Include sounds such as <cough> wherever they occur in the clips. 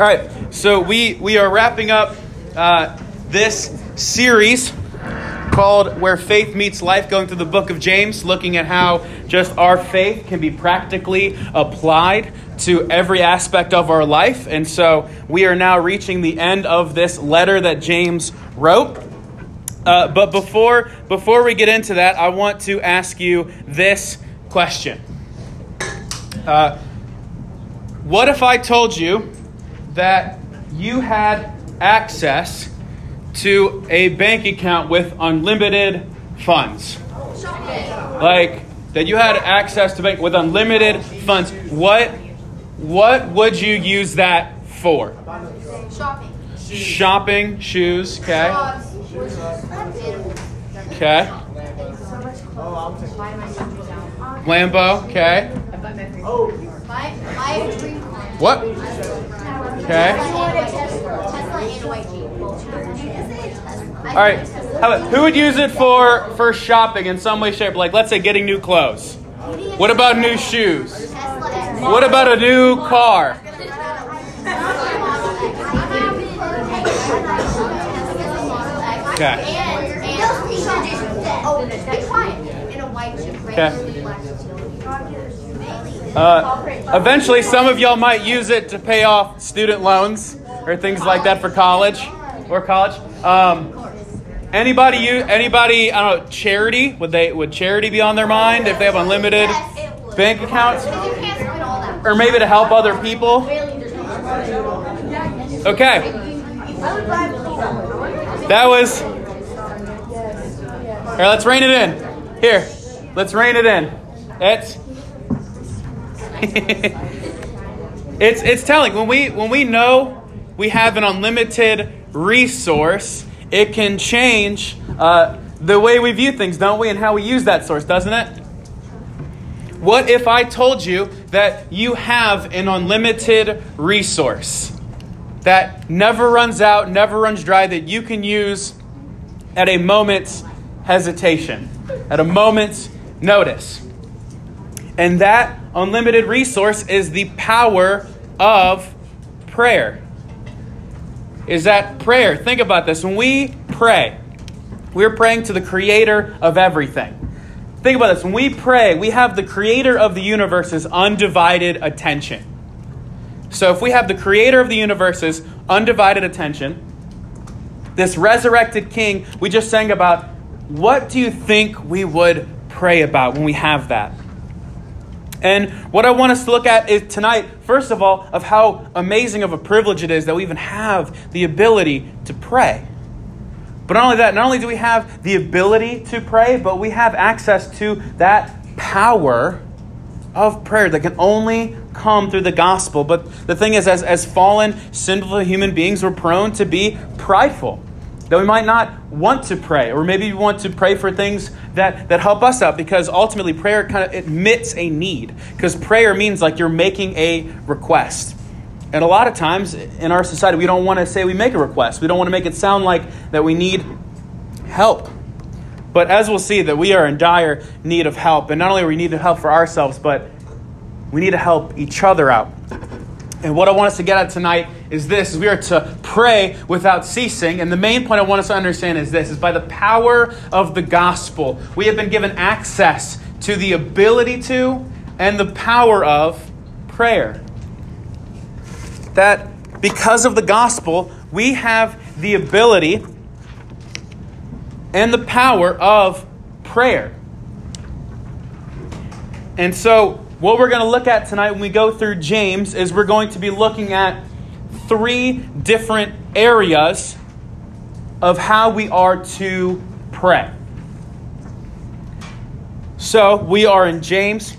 All right, so we we are wrapping up uh, this series called "Where Faith Meets Life," going through the book of James, looking at how just our faith can be practically applied to every aspect of our life. And so we are now reaching the end of this letter that James wrote. Uh, but before before we get into that, I want to ask you this question. Uh, what if I told you that you had access to a bank account with unlimited funds. Like that you had access to bank with unlimited funds. What what would you use that for? Shopping. Shopping, shoes, okay. Okay. Lambo, okay. What? Okay. All right. Who would use it for for shopping in some way, shape? Like, let's say getting new clothes. What about new shoes? What about a new car? Okay. And, and, oh, be quiet. In a white Jeep. Okay. Uh, eventually, some of y'all might use it to pay off student loans or things like that for college or college. Um, anybody, you anybody? I don't know. Charity? Would they? Would charity be on their mind if they have unlimited bank accounts, all or maybe to help other people? Okay. That was. Here, let's rein it in. Here, let's rein it in. It's. <laughs> it's it's telling when we when we know we have an unlimited resource, it can change uh, the way we view things, don't we, and how we use that source, doesn't it? What if I told you that you have an unlimited resource that never runs out, never runs dry, that you can use at a moment's hesitation, at a moment's notice? And that unlimited resource is the power of prayer. Is that prayer? Think about this. When we pray, we're praying to the creator of everything. Think about this. When we pray, we have the creator of the universe's undivided attention. So if we have the creator of the universe's undivided attention, this resurrected king we just sang about, what do you think we would pray about when we have that? And what I want us to look at is tonight, first of all, of how amazing of a privilege it is that we even have the ability to pray. But not only that, not only do we have the ability to pray, but we have access to that power of prayer that can only come through the gospel. But the thing is, as, as fallen, sinful human beings, we're prone to be prideful. That we might not want to pray, or maybe we want to pray for things that, that help us out, because ultimately prayer kind of admits a need. Because prayer means like you're making a request. And a lot of times in our society, we don't want to say we make a request. We don't want to make it sound like that we need help. But as we'll see, that we are in dire need of help. And not only we need help for ourselves, but we need to help each other out. And what I want us to get at tonight is this is we are to pray without ceasing. And the main point I want us to understand is this is by the power of the gospel, we have been given access to the ability to and the power of prayer. That because of the gospel, we have the ability and the power of prayer. And so, what we're going to look at tonight when we go through James is we're going to be looking at three different areas of how we are to pray. So, we are in James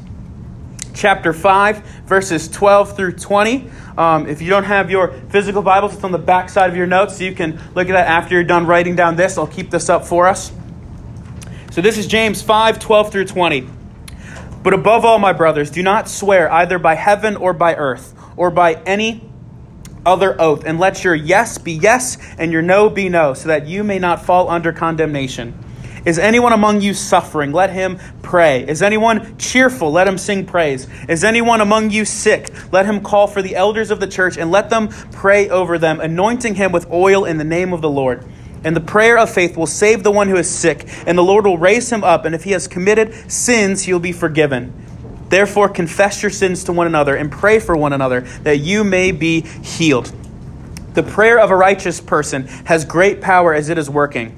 chapter 5, verses 12 through 20. Um, if you don't have your physical Bibles, it's on the back side of your notes, so you can look at that after you're done writing down this. I'll keep this up for us. So, this is James 5, 12 through 20. But above all, my brothers, do not swear either by heaven or by earth or by any other oath, and let your yes be yes and your no be no, so that you may not fall under condemnation. Is anyone among you suffering? Let him pray. Is anyone cheerful? Let him sing praise. Is anyone among you sick? Let him call for the elders of the church and let them pray over them, anointing him with oil in the name of the Lord. And the prayer of faith will save the one who is sick, and the Lord will raise him up, and if he has committed sins, he will be forgiven. Therefore, confess your sins to one another and pray for one another that you may be healed. The prayer of a righteous person has great power as it is working.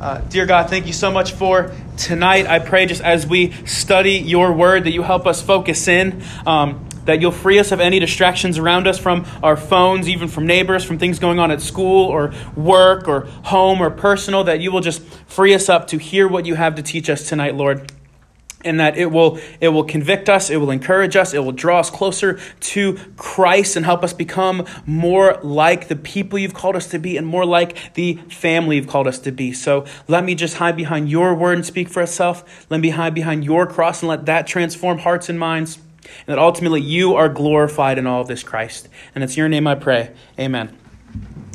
Uh, dear God, thank you so much for tonight. I pray just as we study your word that you help us focus in, um, that you'll free us of any distractions around us from our phones, even from neighbors, from things going on at school or work or home or personal, that you will just free us up to hear what you have to teach us tonight, Lord and that it will it will convict us it will encourage us it will draw us closer to christ and help us become more like the people you've called us to be and more like the family you've called us to be. So let me just hide behind your word and speak for itself. Let me hide behind your cross and let that transform hearts and minds and that ultimately you are glorified in all of this christ. And it's your name i pray. Amen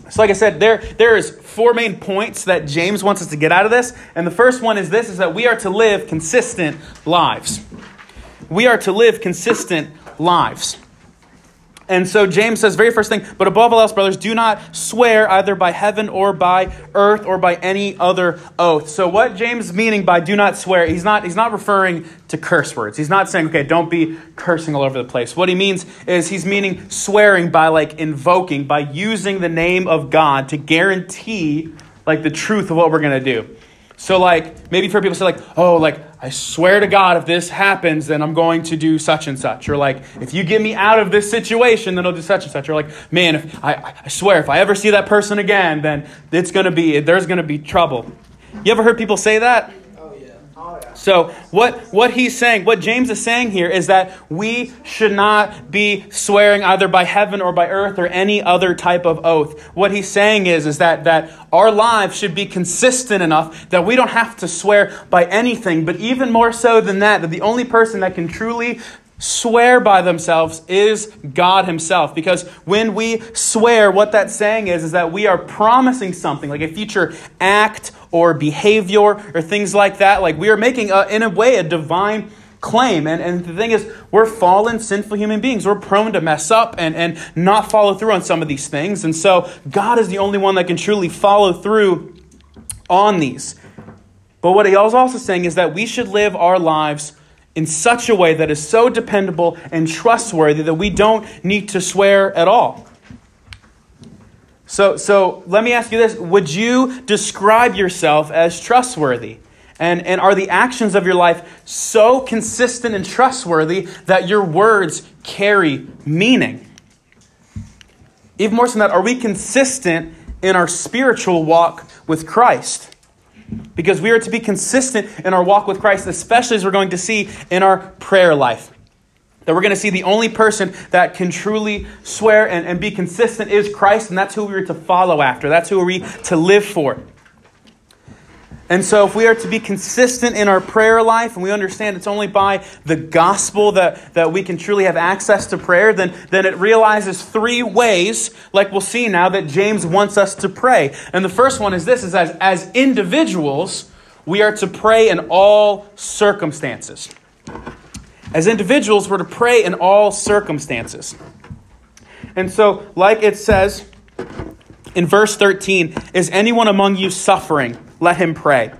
so, like I said, there, there is four main points that James wants us to get out of this. And the first one is this is that we are to live consistent lives. We are to live consistent lives. And so James says, very first thing, but above all else, brothers, do not swear either by heaven or by earth or by any other oath. So what James meaning by do not swear, he's not, he's not referring to curse words. He's not saying, okay, don't be cursing all over the place. What he means is he's meaning swearing by like invoking, by using the name of God to guarantee like the truth of what we're going to do. So, like, maybe for people say, like, oh, like, I swear to God, if this happens, then I'm going to do such and such. Or, like, if you get me out of this situation, then I'll do such and such. Or, like, man, if I, I swear, if I ever see that person again, then it's to be, there's to be trouble. You ever heard people say that? So, what, what he's saying, what James is saying here is that we should not be swearing either by heaven or by earth or any other type of oath. What he's saying is, is that, that our lives should be consistent enough that we don't have to swear by anything, but even more so than that, that the only person that can truly swear by themselves is God Himself. Because when we swear, what that's saying is, is that we are promising something, like a future act or behavior or things like that. Like we are making, a, in a way, a divine claim. And, and the thing is, we're fallen, sinful human beings. We're prone to mess up and, and not follow through on some of these things. And so God is the only one that can truly follow through on these. But what he is also saying is that we should live our lives in such a way that is so dependable and trustworthy that we don't need to swear at all. So, so let me ask you this Would you describe yourself as trustworthy? And, and are the actions of your life so consistent and trustworthy that your words carry meaning? Even more than that, are we consistent in our spiritual walk with Christ? Because we are to be consistent in our walk with Christ, especially as we're going to see in our prayer life. That we're going to see the only person that can truly swear and, and be consistent is Christ, and that's who we are to follow after. That's who we to live for. And so, if we are to be consistent in our prayer life, and we understand it's only by the gospel that, that we can truly have access to prayer, then, then it realizes three ways, like we'll see now, that James wants us to pray. And the first one is this is as, as individuals, we are to pray in all circumstances. As individuals, we're to pray in all circumstances. And so, like it says in verse 13, is anyone among you suffering? Let him pray.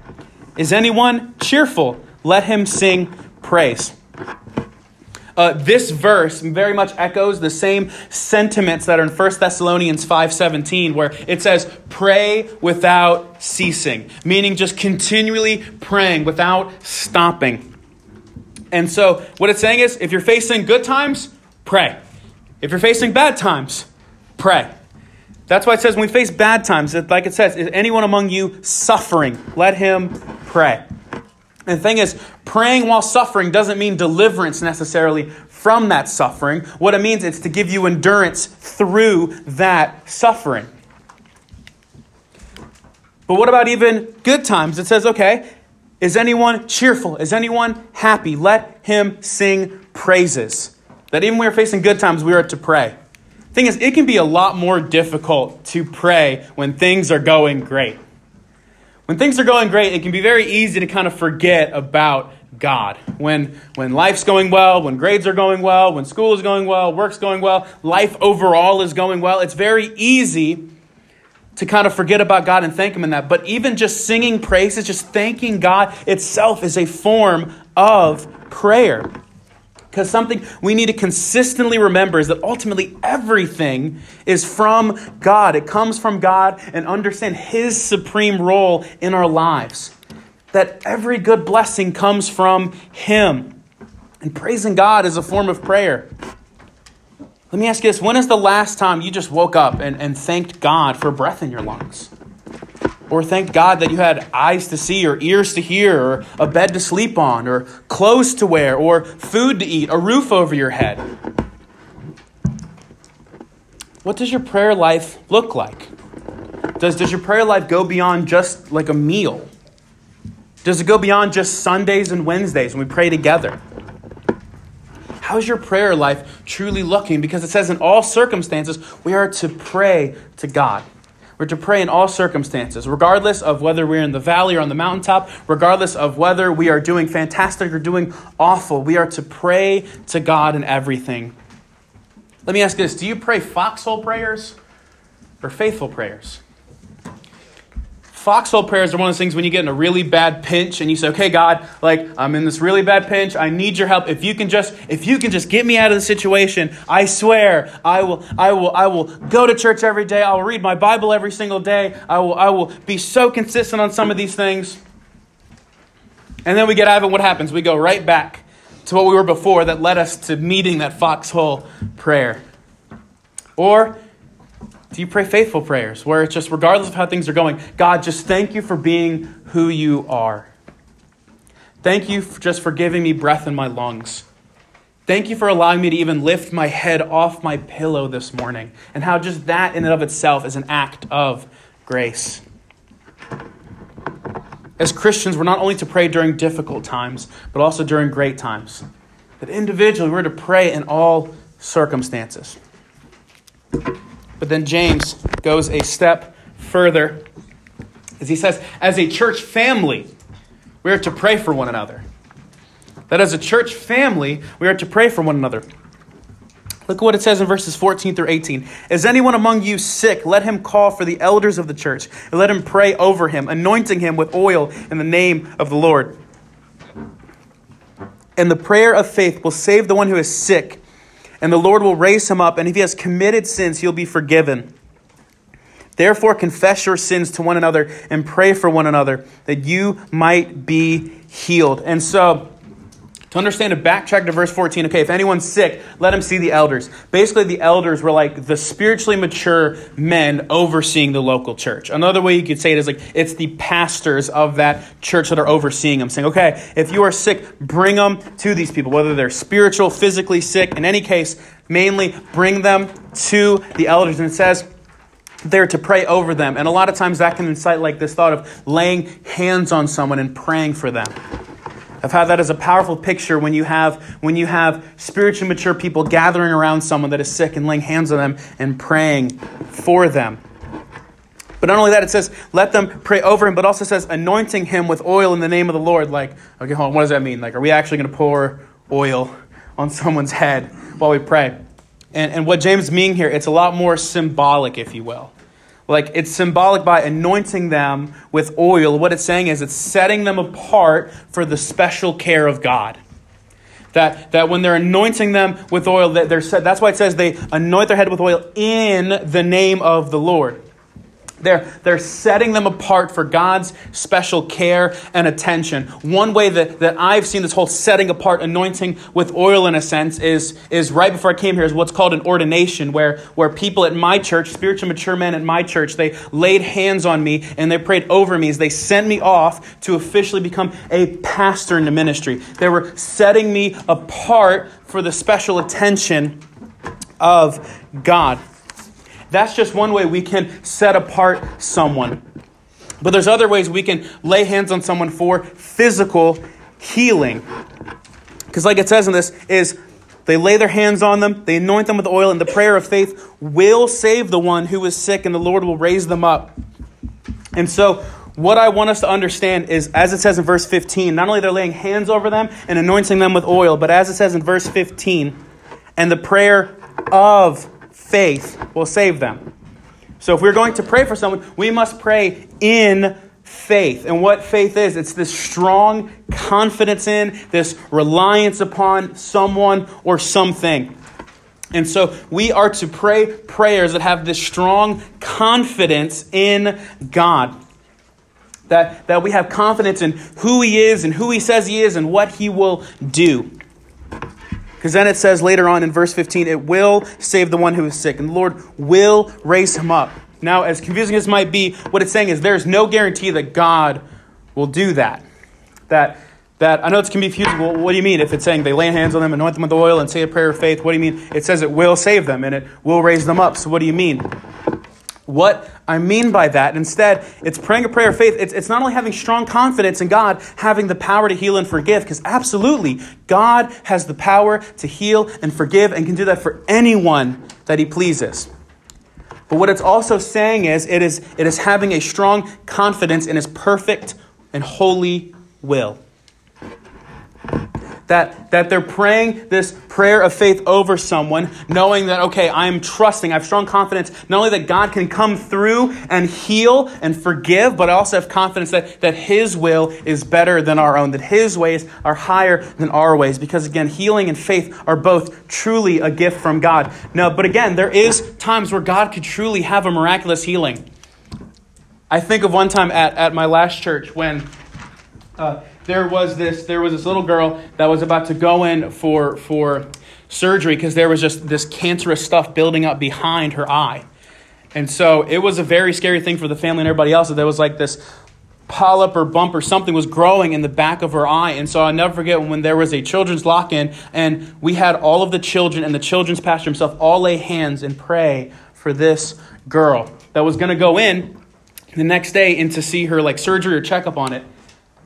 Is anyone cheerful? Let him sing praise. Uh, this verse very much echoes the same sentiments that are in 1 thessalonians 5.17 where it says pray without ceasing meaning just continually praying without stopping and so what it's saying is if you're facing good times pray if you're facing bad times pray that's why it says when we face bad times, like it says, is anyone among you suffering? Let him pray. And the thing is, praying while suffering doesn't mean deliverance necessarily from that suffering. What it means is to give you endurance through that suffering. But what about even good times? It says, okay, is anyone cheerful? Is anyone happy? Let him sing praises. That even when we're facing good times, we are to pray. Thing is, it can be a lot more difficult to pray when things are going great. When things are going great, it can be very easy to kind of forget about God. When, when life's going well, when grades are going well, when school is going well, work's going well, life overall is going well, it's very easy to kind of forget about God and thank Him in that. But even just singing praises, just thanking God itself is a form of prayer. Because something we need to consistently remember is that ultimately everything is from God. It comes from God and understand His supreme role in our lives. That every good blessing comes from Him. And praising God is a form of prayer. Let me ask you this when is the last time you just woke up and, and thanked God for breath in your lungs? Or thanked God that you had eyes to see, or ears to hear, or a bed to sleep on, or clothes to wear, or food to eat, a roof over your head? What does your prayer life look like? Does, does your prayer life go beyond just like a meal? Does it go beyond just Sundays and Wednesdays when we pray together? How's your prayer life truly looking? Because it says in all circumstances, we are to pray to God. We're to pray in all circumstances, regardless of whether we're in the valley or on the mountaintop, regardless of whether we are doing fantastic or doing awful. We are to pray to God in everything. Let me ask this Do you pray foxhole prayers or faithful prayers? Foxhole prayers are one of those things when you get in a really bad pinch and you say, "Okay, God, like I'm in this really bad pinch. I need your help. If you can just if you can just get me out of the situation, I swear I will I will I will go to church every day. I will read my Bible every single day. I will I will be so consistent on some of these things." And then we get out of it. What happens? We go right back to what we were before that led us to meeting that foxhole prayer. Or do you pray faithful prayers where it's just, regardless of how things are going, God, just thank you for being who you are? Thank you for just for giving me breath in my lungs. Thank you for allowing me to even lift my head off my pillow this morning, and how just that in and of itself is an act of grace. As Christians, we're not only to pray during difficult times, but also during great times. That individually, we're to pray in all circumstances. But then James goes a step further as he says, as a church family, we are to pray for one another. That as a church family, we are to pray for one another. Look at what it says in verses 14 through 18. Is anyone among you sick? Let him call for the elders of the church, and let him pray over him, anointing him with oil in the name of the Lord. And the prayer of faith will save the one who is sick and the Lord will raise him up, and if he has committed sins, he'll be forgiven. Therefore, confess your sins to one another and pray for one another that you might be healed. And so, to understand and backtrack to verse 14, okay, if anyone's sick, let him see the elders. Basically, the elders were like the spiritually mature men overseeing the local church. Another way you could say it is like it's the pastors of that church that are overseeing them, saying, okay, if you are sick, bring them to these people, whether they're spiritual, physically sick. In any case, mainly bring them to the elders. And it says, they're to pray over them. And a lot of times that can incite like this thought of laying hands on someone and praying for them. I've had that as a powerful picture when you have when you have spiritually mature people gathering around someone that is sick and laying hands on them and praying for them. But not only that, it says, let them pray over him, but also says, anointing him with oil in the name of the Lord. Like, okay, hold on, what does that mean? Like, are we actually going to pour oil on <laughs> someone's head while we pray? And, and what James means here, it's a lot more symbolic, if you will. Like it's symbolic by anointing them with oil. What it's saying is it's setting them apart for the special care of God. That, that when they're anointing them with oil, that they're, that's why it says they anoint their head with oil in the name of the Lord. They're, they're setting them apart for God's special care and attention. One way that, that I've seen this whole setting apart anointing with oil, in a sense, is, is right before I came here, is what's called an ordination, where, where people at my church, spiritual mature men at my church, they laid hands on me and they prayed over me as they sent me off to officially become a pastor in the ministry. They were setting me apart for the special attention of God. That's just one way we can set apart someone. But there's other ways we can lay hands on someone for physical healing. Because like it says in this is they lay their hands on them, they anoint them with oil, and the prayer of faith will save the one who is sick, and the Lord will raise them up. And so what I want us to understand is, as it says in verse 15, not only they're laying hands over them and anointing them with oil, but as it says in verse 15, and the prayer of faith will save them. So if we're going to pray for someone, we must pray in faith. And what faith is, it's this strong confidence in, this reliance upon someone or something. And so we are to pray prayers that have this strong confidence in God. That, that we have confidence in who He is and who He says He is and what He will do. Because then it says later on in verse 15, it will save the one who is sick, and the Lord will raise him up. Now, as confusing as might be, what it's saying is there's no guarantee that God will do that. That that I know it can be confusing. Well, what do you mean if it's saying they lay hands on them, anoint them with oil, and say a prayer of faith? What do you mean? It says it will save them and it will raise them up. So what do you mean? What I mean by that, instead, it's praying a prayer of faith. It's, it's not only having strong confidence in God, having the power to heal and forgive, because absolutely, God has the power to heal and forgive and can do that for anyone that He pleases. But what it's also saying is it is, it is having a strong confidence in His perfect and holy will that, that they're praying this prayer of faith over someone, knowing that, okay, I'm trusting, I have strong confidence, not only that God can come through and heal and forgive, but I also have confidence that, that His will is better than our own, that His ways are higher than our ways. Because again, healing and faith are both truly a gift from God. No, but again, there is times where God could truly have a miraculous healing. I think of one time at, at my last church when. Uh, there was this there was this little girl that was about to go in for for surgery because there was just this cancerous stuff building up behind her eye. And so it was a very scary thing for the family and everybody else that there was like this polyp or bump or something was growing in the back of her eye. And so I'll never forget when there was a children's lock in and we had all of the children and the children's pastor himself all lay hands and pray for this girl that was going to go in the next day in to see her like surgery or checkup on it.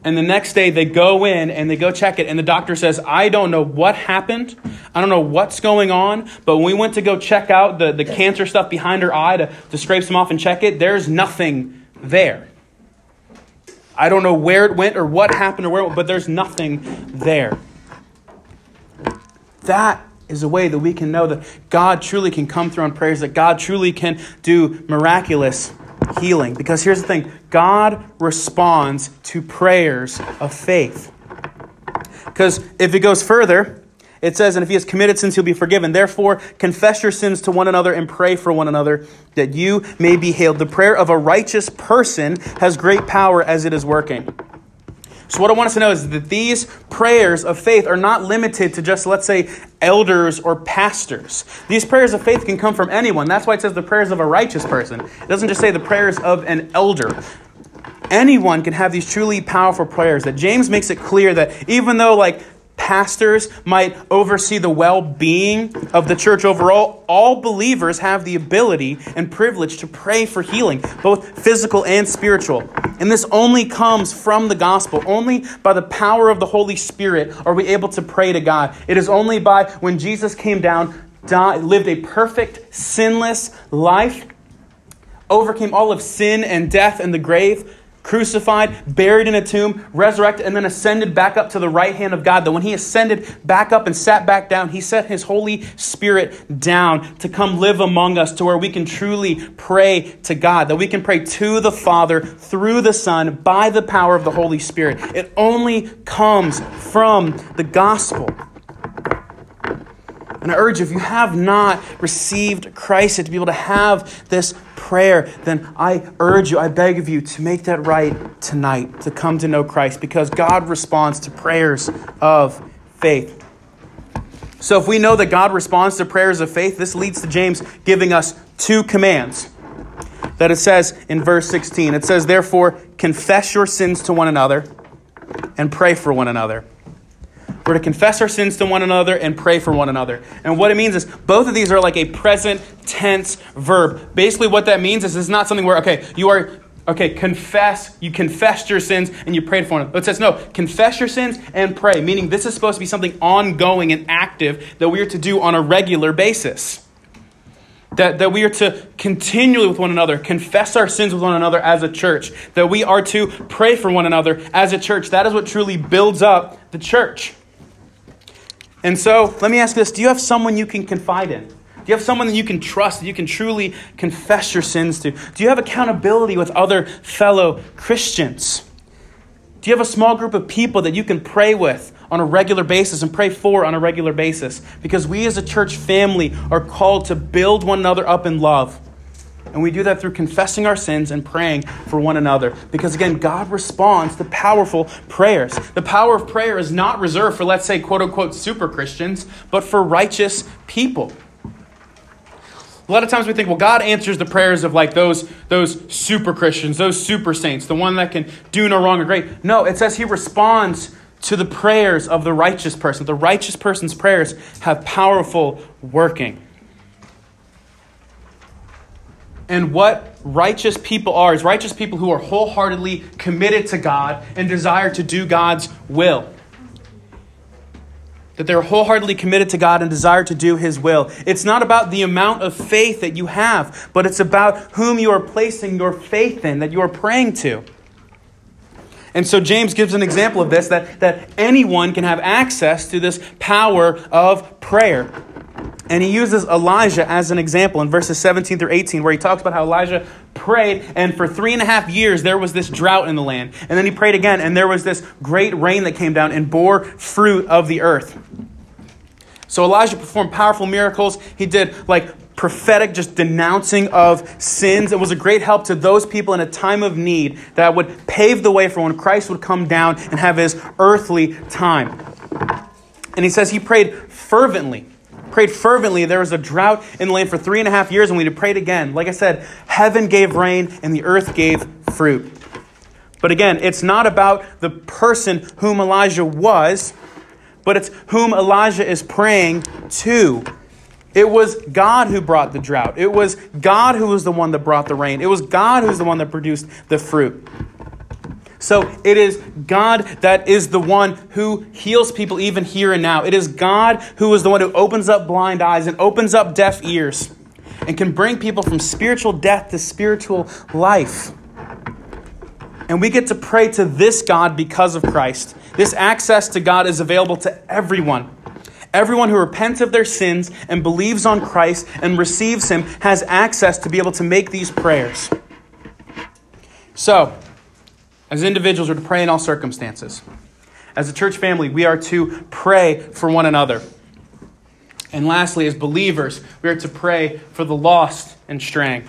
And the next day they go in and they go check it, and the doctor says, I don't know what happened. I don't know what's going on. But when we went to go check out the, the cancer stuff behind her eye to, to scrape some off and check it, there's nothing there. I don't know where it went or what happened or where, but there's nothing there. That is a way that we can know that God truly can come through on prayers, that God truly can do miraculous healing. Because here's the thing God responds to prayers of faith. Because if it goes further, it says, And if he has committed sins, he'll be forgiven. Therefore, confess your sins to one another and pray for one another that you may be healed. The prayer of a righteous person has great power as it is working. So, what I want us to know is that these prayers of faith are not limited to just, let's say, elders or pastors. These prayers of faith can come from anyone. That's why it says the prayers of a righteous person. It doesn't just say the prayers of an elder. Anyone can have these truly powerful prayers. That James makes it clear that even though, like, pastors might oversee the well being of the church overall, all believers have the ability and privilege to pray for healing, both physical and spiritual. And this only comes from the gospel. Only by the power of the Holy Spirit are we able to pray to God. It is only by when Jesus came down, died, lived a perfect, sinless life, overcame all of sin and death and the grave crucified, buried in a tomb, resurrected, and then ascended back up to the right hand of God. That when he ascended back up and sat back down, he set his Holy Spirit down to come live among us to where we can truly pray to God, that we can pray to the Father through the Son by the power of the Holy Spirit. It only comes from the gospel. And I urge you, if you have not received Christ to be able to have this prayer, then I urge you, I beg of you to make that right tonight, to come to know Christ, because God responds to prayers of faith. So if we know that God responds to prayers of faith, this leads to James giving us two commands that it says in verse 16. It says, Therefore, confess your sins to one another and pray for one another. We're to confess our sins to one another and pray for one another. And what it means is both of these are like a present tense verb. Basically, what that means is it's not something where, okay, you are, okay, confess, you confessed your sins and you prayed for one another. It says, no, confess your sins and pray, meaning this is supposed to be something ongoing and active that we are to do on a regular basis. That, that we are to continually with one another confess our sins with one another as a church. That we are to pray for one another as a church. That is what truly builds up the church. And so, let me ask this Do you have someone you can confide in? Do you have someone that you can trust, that you can truly confess your sins to? Do you have accountability with other fellow Christians? Do you have a small group of people that you can pray with on a regular basis and pray for on a regular basis? Because we as a church family are called to build one another up in love. And we do that through confessing our sins and praying for one another. Because again, God responds to powerful prayers. The power of prayer is not reserved for, let's say, quote unquote, super Christians, but for righteous people. A lot of times we think, well, God answers the prayers of like those, those super Christians, those super saints, the one that can do no wrong or great. No, it says He responds to the prayers of the righteous person. The righteous person's prayers have powerful working. And what righteous people are is righteous people who are wholeheartedly committed to God and desire to do God's will. That they're wholeheartedly committed to God and desire to do His will. It's not about the amount of faith that you have, but it's about whom you are placing your faith in, that you are praying to. And so James gives an example of this that, that anyone can have access to this power of prayer. And he uses Elijah as an example in verses 17 through 18, where he talks about how Elijah prayed, and for three and a half years there was this drought in the land. And then he prayed again, and there was this great rain that came down and bore fruit of the earth. So Elijah performed powerful miracles. He did like prophetic, just denouncing of sins. It was a great help to those people in a time of need that would pave the way for when Christ would come down and have his earthly time. And he says he prayed fervently prayed fervently. There was a drought in the land for three and a half years, and we prayed again. Like I said, heaven gave rain and the earth gave fruit. But again, it's not about the person whom Elijah was, but it's whom Elijah is praying to. It was God who brought the drought. It was God who was the one that brought the rain. It was God who's the one that produced the fruit. So it is God that is the one who heals people even here and now. It is God who is the one who opens up blind eyes and opens up deaf ears and can bring people from spiritual death to spiritual life. And we get to pray to this God because of Christ. This access to God is available to everyone. Everyone who repents of their sins and believes on Christ and receives Him has access to be able to make these prayers. So, as individuals, we're to pray in all circumstances. As a church family, we are to pray for one another. And lastly, as believers, we are to pray for the lost and straying.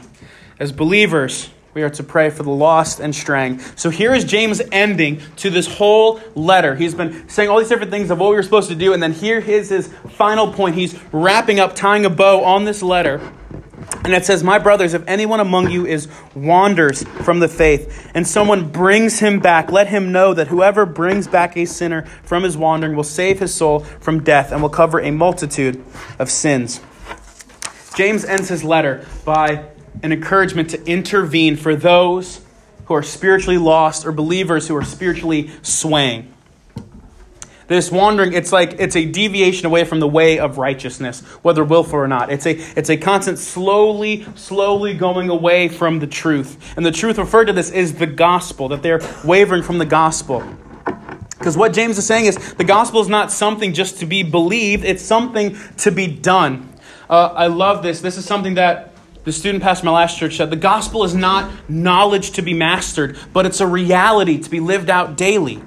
As believers, we are to pray for the lost and straying. So here is James ending to this whole letter. He's been saying all these different things of what we're supposed to do, and then here is his final point. He's wrapping up, tying a bow on this letter. And it says, My brothers, if anyone among you is wanders from the faith, and someone brings him back, let him know that whoever brings back a sinner from his wandering will save his soul from death and will cover a multitude of sins. James ends his letter by an encouragement to intervene for those who are spiritually lost or believers who are spiritually swaying. This wandering, it's like it's a deviation away from the way of righteousness, whether willful or not. It's a, it's a constant slowly, slowly going away from the truth. And the truth referred to this is the gospel, that they're wavering from the gospel. Because what James is saying is the gospel is not something just to be believed, it's something to be done. Uh, I love this. This is something that the student pastor my last church said. The gospel is not knowledge to be mastered, but it's a reality to be lived out daily.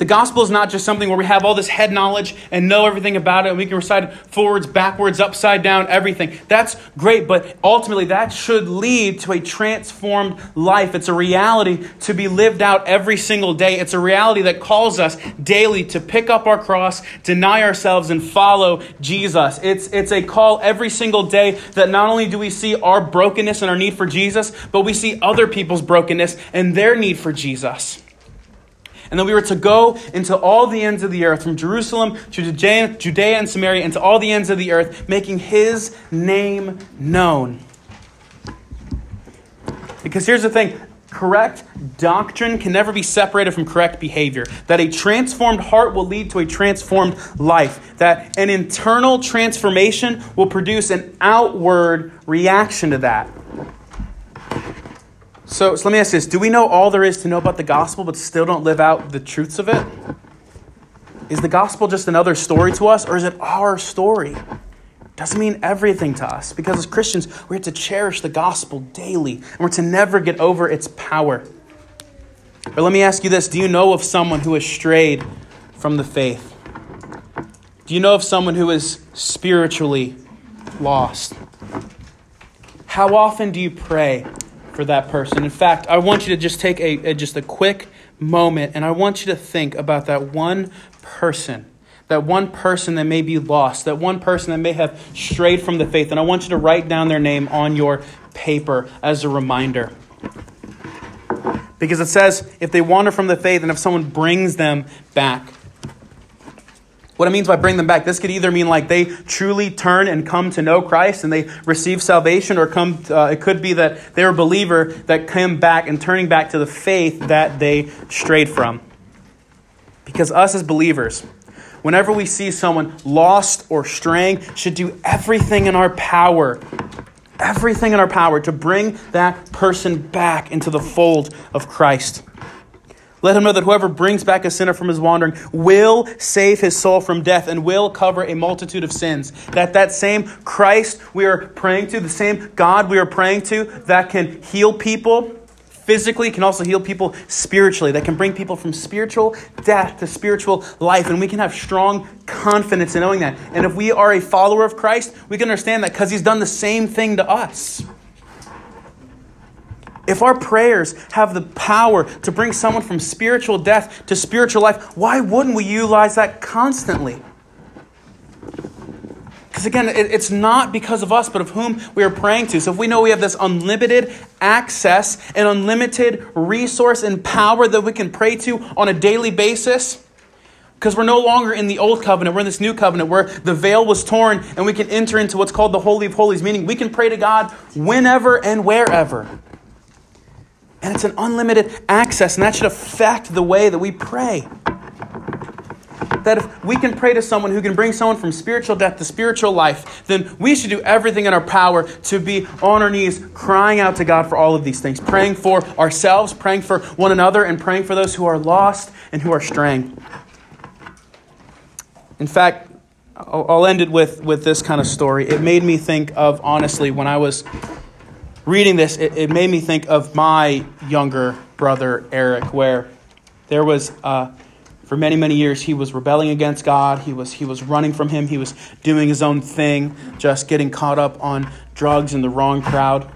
The gospel is not just something where we have all this head knowledge and know everything about it and we can recite forwards, backwards, upside down, everything. That's great, but ultimately that should lead to a transformed life. It's a reality to be lived out every single day. It's a reality that calls us daily to pick up our cross, deny ourselves, and follow Jesus. It's, it's a call every single day that not only do we see our brokenness and our need for Jesus, but we see other people's brokenness and their need for Jesus and that we were to go into all the ends of the earth, from Jerusalem to Judea, Judea and Samaria, into all the ends of the earth, making his name known. Because here's the thing correct doctrine can never be separated from correct behavior. That a transformed heart will lead to a transformed life. That an internal transformation will produce an outward reaction to that. So, so let me ask this Do we know all there is to know about the gospel, but still don't live out the truths of it? Is the gospel just another story to us, or is it our story? Doesn't mean everything to us, because as Christians, we have to cherish the gospel daily, and we're to never get over its power. But let me ask you this Do you know of someone who has strayed from the faith? Do you know of someone who is spiritually lost? How often do you pray for that person. In fact, I want you to just take a, a, just a quick moment and I want you to think about that one person. That one person that may be lost, that one person that may have strayed from the faith. And I want you to write down their name on your paper as a reminder. Because it says if they wander from the faith and if someone brings them back, what it means by bring them back, this could either mean like they truly turn and come to know Christ and they receive salvation, or come. Uh, it could be that they're a believer that came back and turning back to the faith that they strayed from. Because us as believers, whenever we see someone lost or straying, should do everything in our power, everything in our power to bring that person back into the fold of Christ. Let him know that whoever brings back a sinner from his wandering will save his soul from death and will cover a multitude of sins. That that same Christ we are praying to, the same God we are praying to that can heal people physically, can also heal people spiritually, that can bring people from spiritual death to spiritual life. And we can have strong confidence in knowing that. And if we are a follower of Christ, we can understand that because he's done the same thing to us. If our prayers have the power to bring someone from spiritual death to spiritual life, why wouldn't we utilize that constantly? Because again, it's not because of us, but of whom we are praying to. So if we know we have this unlimited access and unlimited resource and power that we can pray to on a daily basis, because we're no longer in the old covenant, we're in this new covenant where the veil was torn and we can enter into what's called the Holy of Holies, meaning we can pray to God whenever and wherever. And it's an unlimited access, and that should affect the way that we pray. That if we can pray to someone who can bring someone from spiritual death to spiritual life, then we should do everything in our power to be on our knees, crying out to God for all of these things, praying for ourselves, praying for one another, and praying for those who are lost and who are straying. In fact, I'll end it with, with this kind of story. It made me think of, honestly, when I was reading this, it, it made me think of my younger brother, Eric, where there was, uh, for many, many years, he was rebelling against God. He was, he was running from Him. He was doing his own thing, just getting caught up on drugs in the wrong crowd.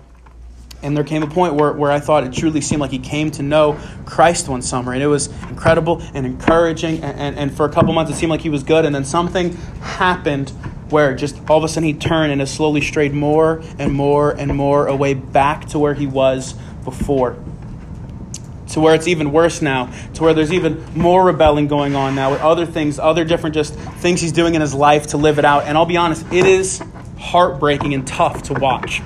And there came a point where, where I thought it truly seemed like he came to know Christ one summer. And it was incredible and encouraging. And, and, and for a couple months, it seemed like he was good. And then something happened where just all of a sudden he turned and has slowly strayed more and more and more away back to where he was before. To where it's even worse now, to where there's even more rebelling going on now with other things, other different just things he's doing in his life to live it out. And I'll be honest, it is heartbreaking and tough to watch.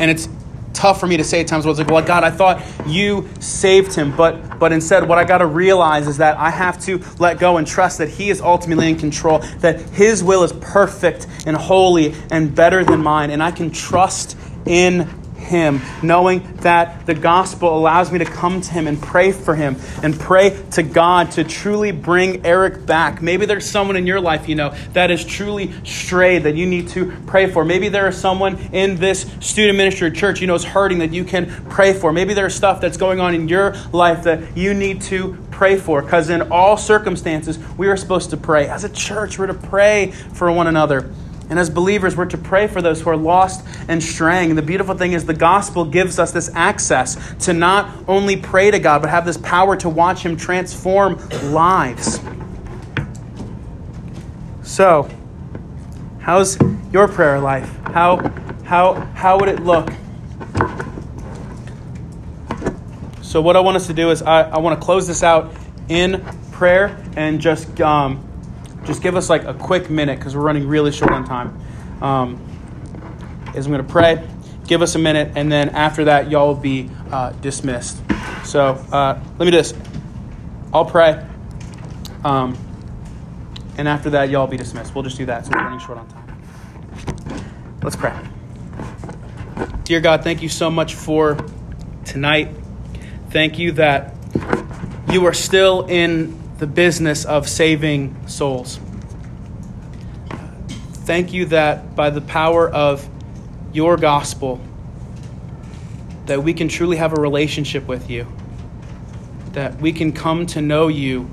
And it's tough for me to say at times where it's like, well, God, I thought you saved him. But, but instead, what I got to realize is that I have to let go and trust that he is ultimately in control, that his will is perfect and holy and better than mine. And I can trust in him, knowing that the gospel allows me to come to Him and pray for Him and pray to God to truly bring Eric back. Maybe there's someone in your life, you know, that is truly strayed that you need to pray for. Maybe there is someone in this student ministry church, you know, is hurting that you can pray for. Maybe there's stuff that's going on in your life that you need to pray for because in all circumstances, we are supposed to pray. As a church, we're to pray for one another. And as believers, we're to pray for those who are lost and straying. And the beautiful thing is, the gospel gives us this access to not only pray to God, but have this power to watch Him transform lives. So, how's your prayer life? How, how, how would it look? So, what I want us to do is, I, I want to close this out in prayer and just um, just give us like a quick minute because we're running really short on time. Um, is I'm going to pray, give us a minute, and then after that, y'all will be uh, dismissed. So uh, let me just. I'll pray, um, and after that, y'all will be dismissed. We'll just do that. So we're running short on time. Let's pray. Dear God, thank you so much for tonight. Thank you that you are still in the business of saving souls. Thank you that by the power of your gospel that we can truly have a relationship with you. That we can come to know you.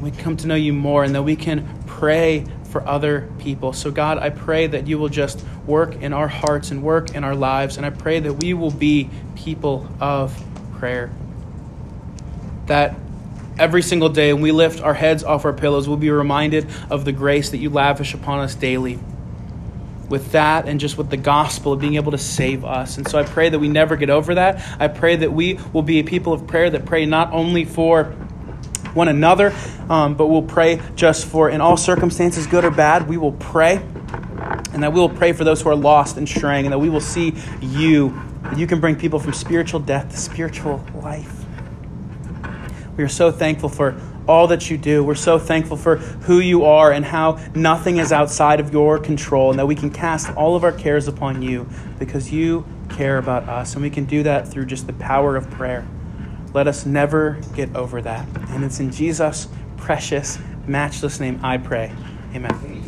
We come to know you more and that we can pray for other people. So God, I pray that you will just work in our hearts and work in our lives and I pray that we will be people of prayer. That every single day when we lift our heads off our pillows, we'll be reminded of the grace that you lavish upon us daily. With that and just with the gospel of being able to save us. And so I pray that we never get over that. I pray that we will be a people of prayer that pray not only for one another, um, but we'll pray just for, in all circumstances, good or bad, we will pray. And that we will pray for those who are lost and straying, and that we will see you. You can bring people from spiritual death to spiritual life. We are so thankful for all that you do. We're so thankful for who you are and how nothing is outside of your control, and that we can cast all of our cares upon you because you care about us. And we can do that through just the power of prayer. Let us never get over that. And it's in Jesus' precious, matchless name I pray. Amen.